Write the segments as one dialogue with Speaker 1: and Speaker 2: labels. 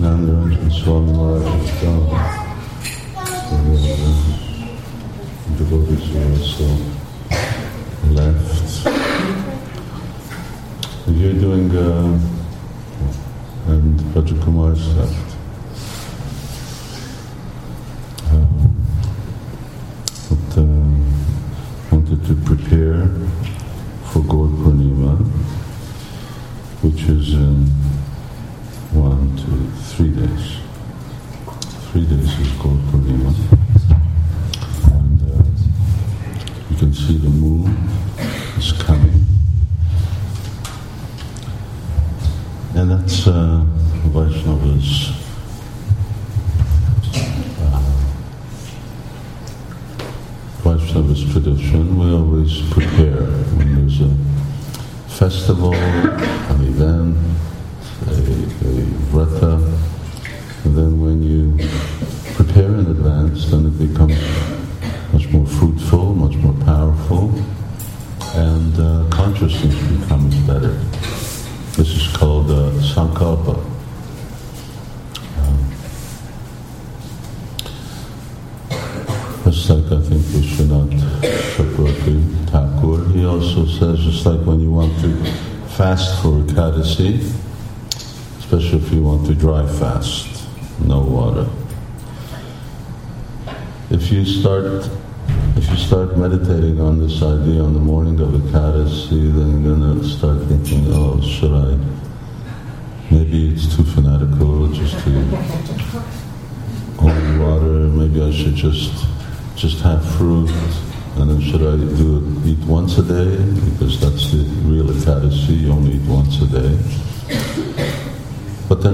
Speaker 1: Nandaranjan Swami Maharaj is gone. So the devotees are also left. You're doing, uh, and Rajakumar is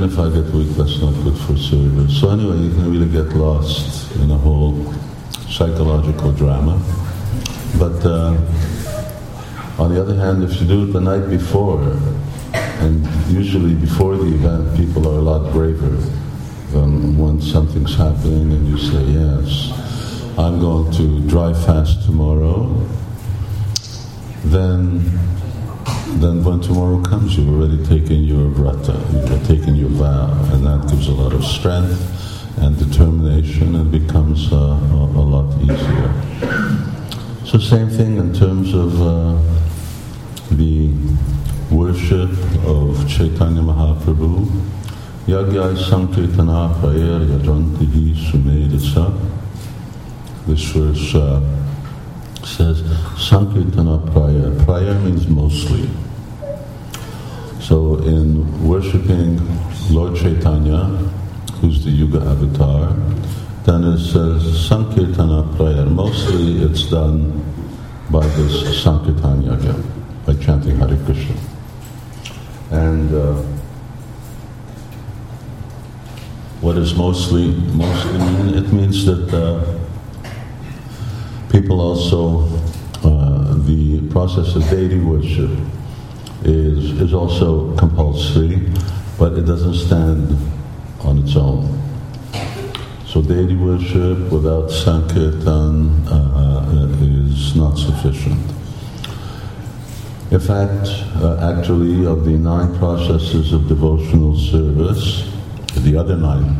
Speaker 1: if I get weak, that's not good for service. So anyway, you can really get lost in a whole psychological drama. But uh, on the other hand, if you do it the night before, and usually before the event, people are a lot braver than when something's happening and you say, yes, I'm going to dry fast tomorrow, then then when tomorrow comes, you've already taken your vrata, you've taken your vow, and that gives a lot of strength and determination and becomes uh, a, a, lot easier. So same thing in terms of uh, the worship of Chaitanya Mahaprabhu. Yagyai Sankirtana Prayair Yajantihi Sumedasa. This verse uh, says Sankirtana Praya. Praya means mostly. So in worshipping Lord Chaitanya, who's the Yuga avatar, then it says Sankirtana Praya. Mostly it's done by this Sankirtan Yaga, by chanting Hare Krishna. And uh, what does mostly mostly mean? It means that uh, people also uh, the process of deity worship is is also compulsory, but it doesn't stand on its own. So deity worship without sankirtan uh, is not sufficient. In fact, uh, actually, of the nine processes of devotional service, the other nine,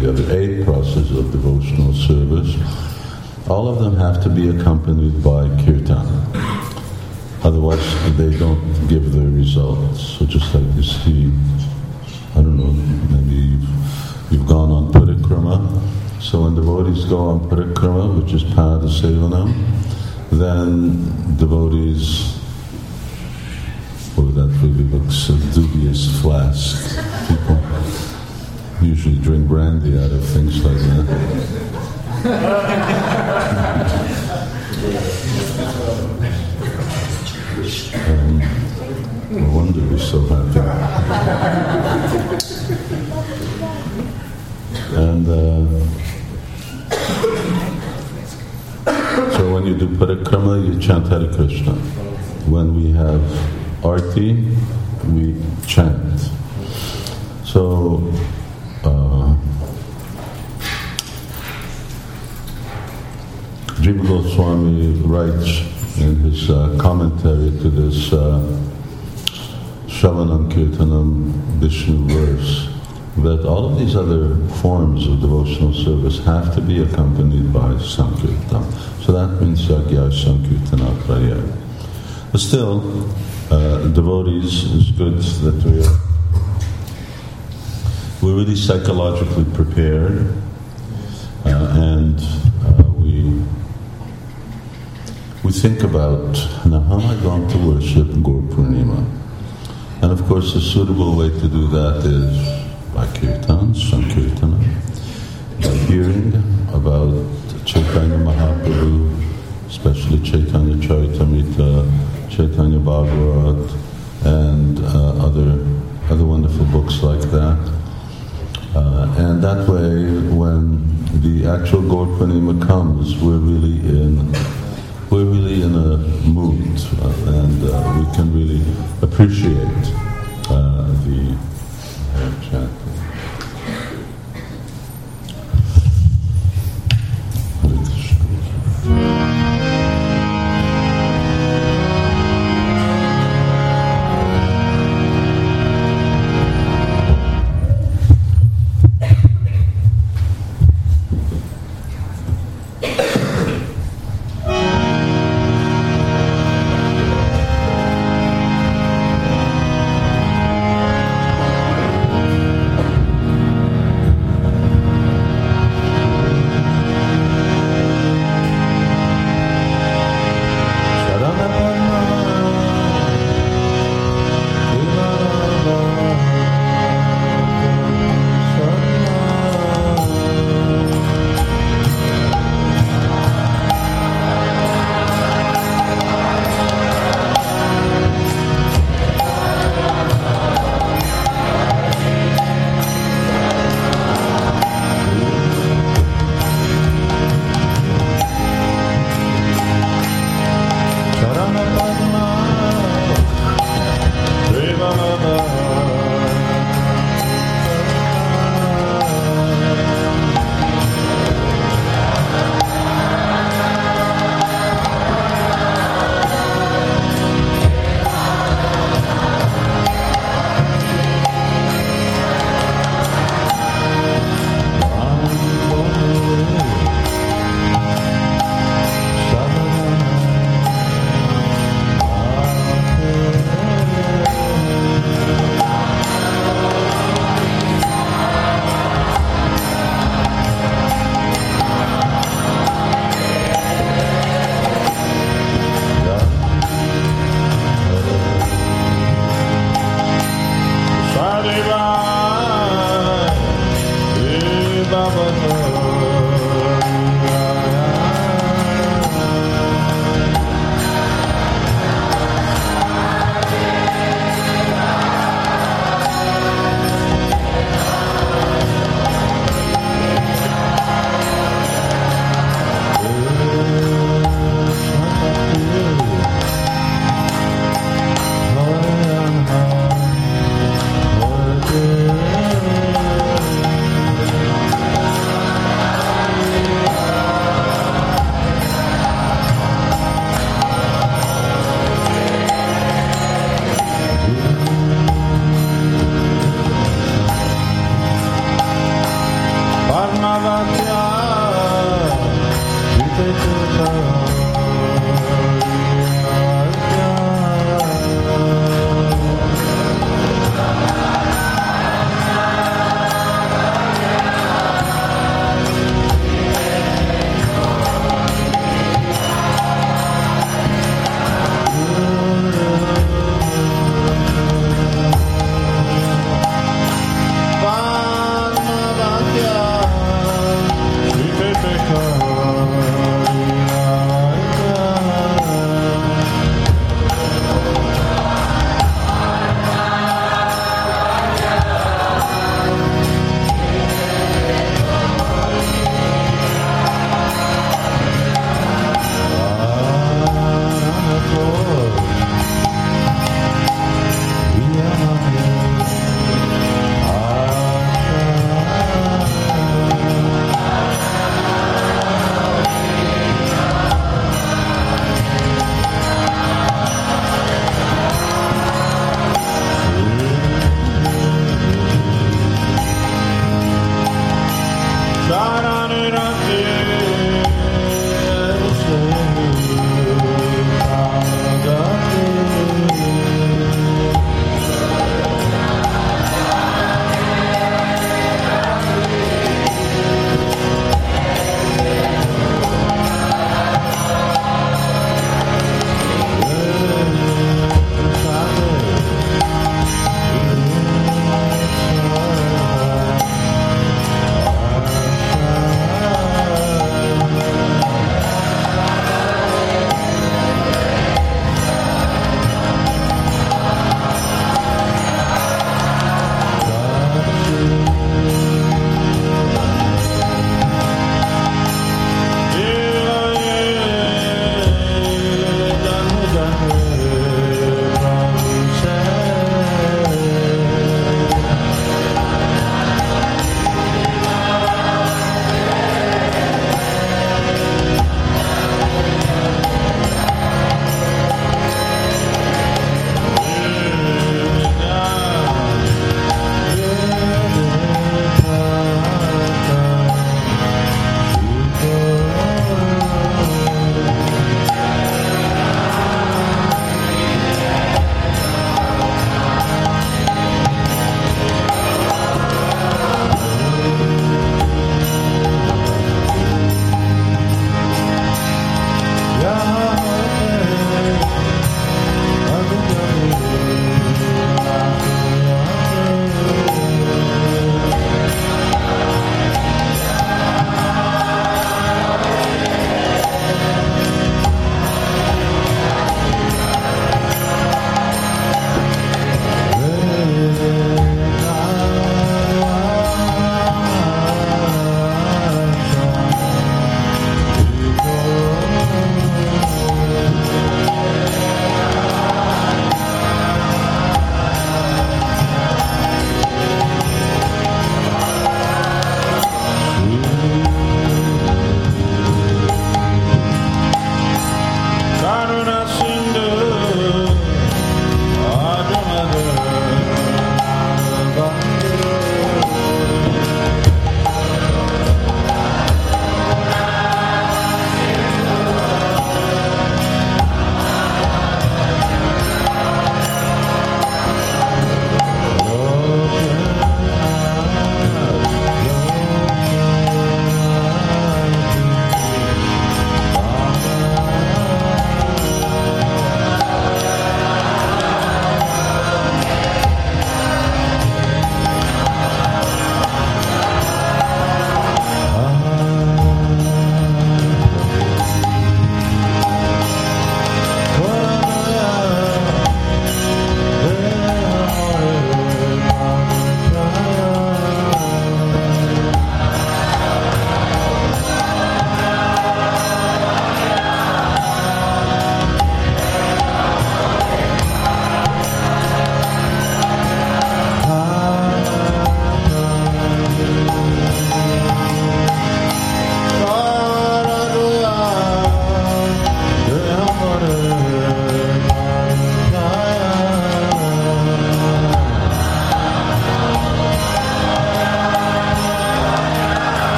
Speaker 1: the other eight processes of devotional service, all of them have to be accompanied by kirtan. Otherwise, they don't give the results. So just like you see, I don't know, maybe you've, you've gone on parikrama. So when devotees go on parikrama, which is pada sevanam, then devotees, oh, that really looks a dubious flask. People usually drink brandy out of things like that. No wonder he's so happy. and uh, so when you do parikrama, you chant Hare Krishna. When we have arti, we chant. So uh, Jiva Goswami writes in his uh, commentary to this uh, Shravanam, Kirtanam, Vishnu verse, that all of these other forms of devotional service have to be accompanied by Sankirtan. So that means Yagya Sankirtana Praya. But still, uh, devotees, it's good that we are we're really psychologically prepared uh, and uh, we we think about now how am I going to worship Gaur Purnima? And of course, a suitable way to do that is by kirtan, sankirtana, by hearing about Chaitanya Mahaprabhu, especially Chaitanya Charitamrita, Chaitanya Bhagavat, and uh, other other wonderful books like that. Uh, and that way, when the actual Gaur comes, we're really in we're really in a mood, uh, and uh, we can really appreciate uh, the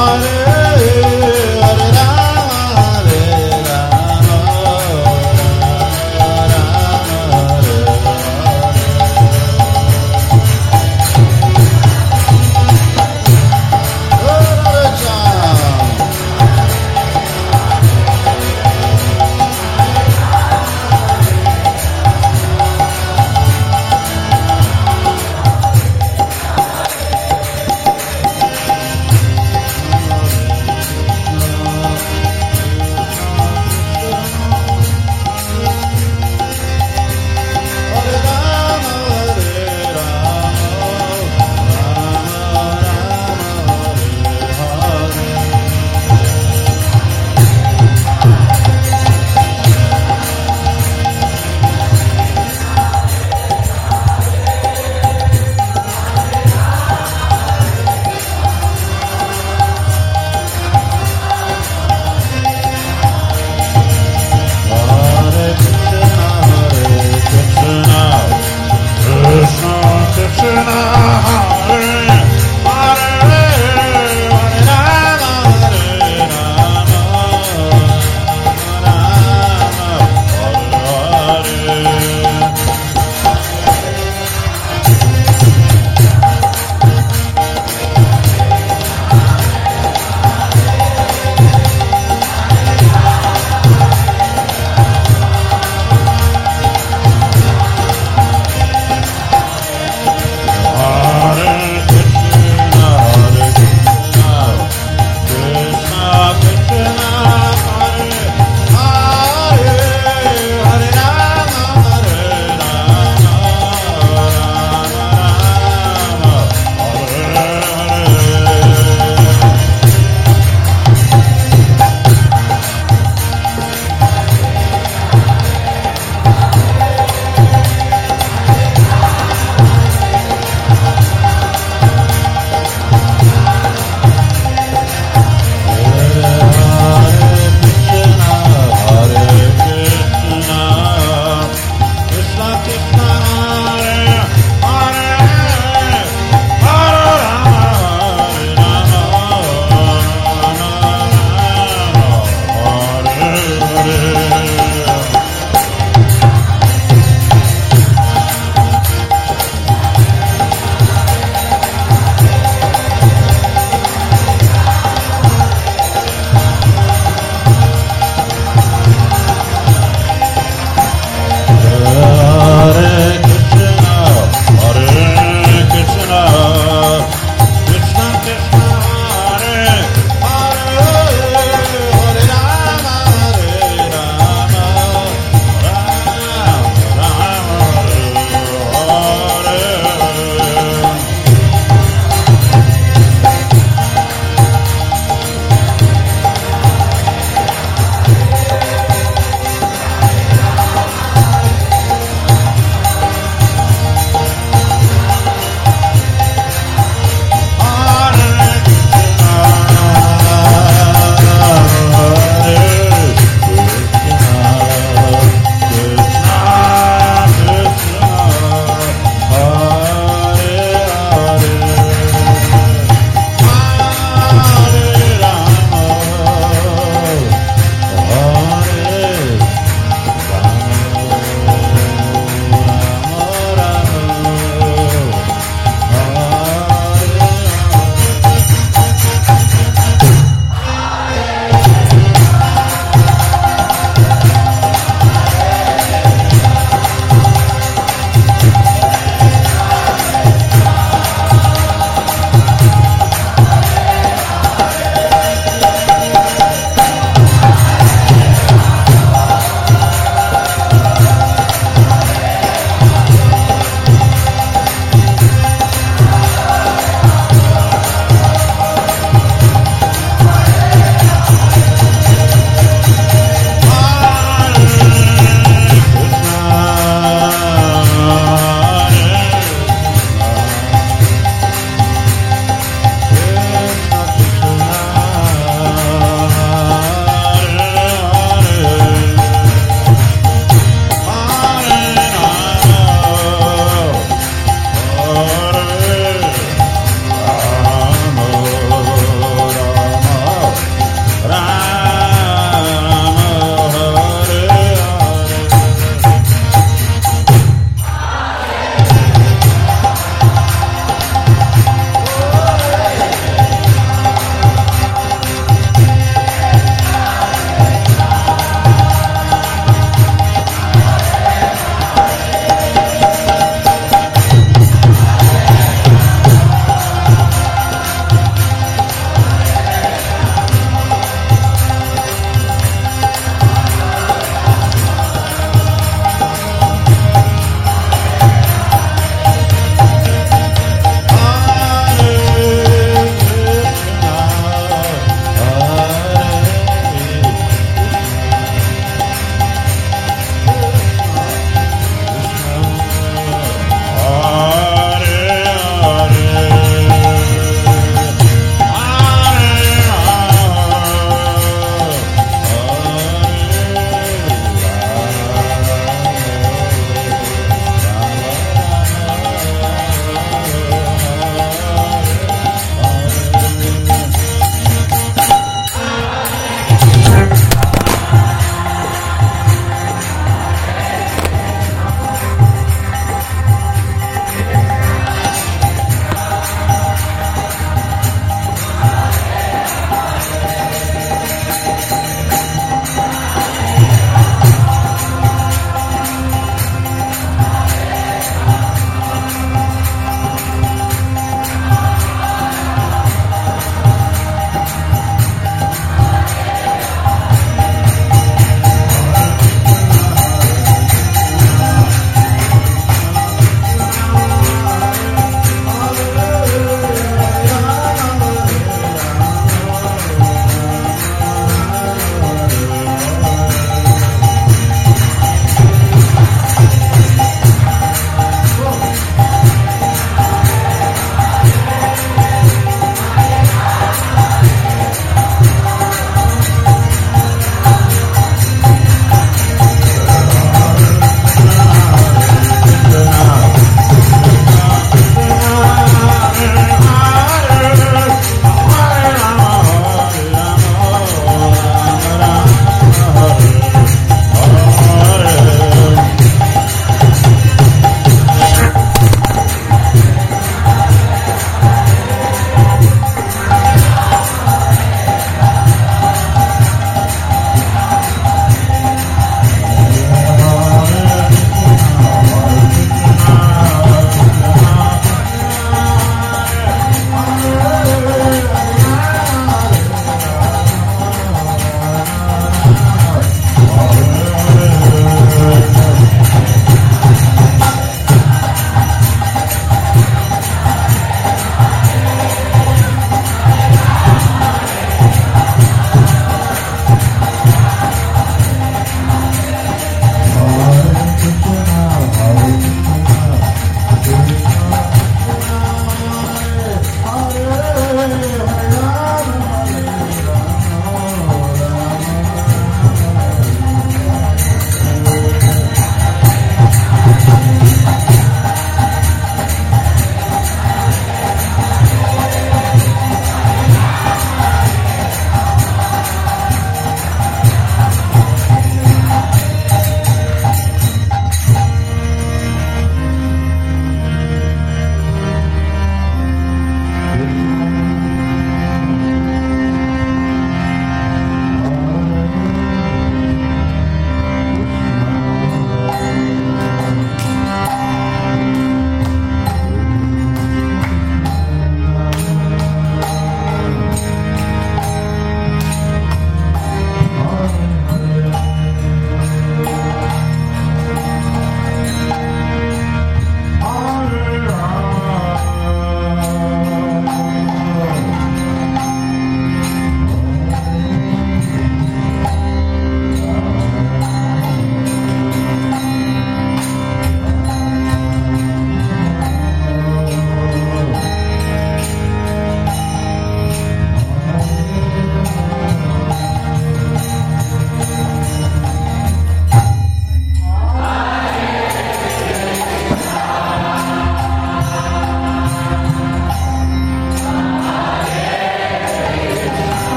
Speaker 1: Hare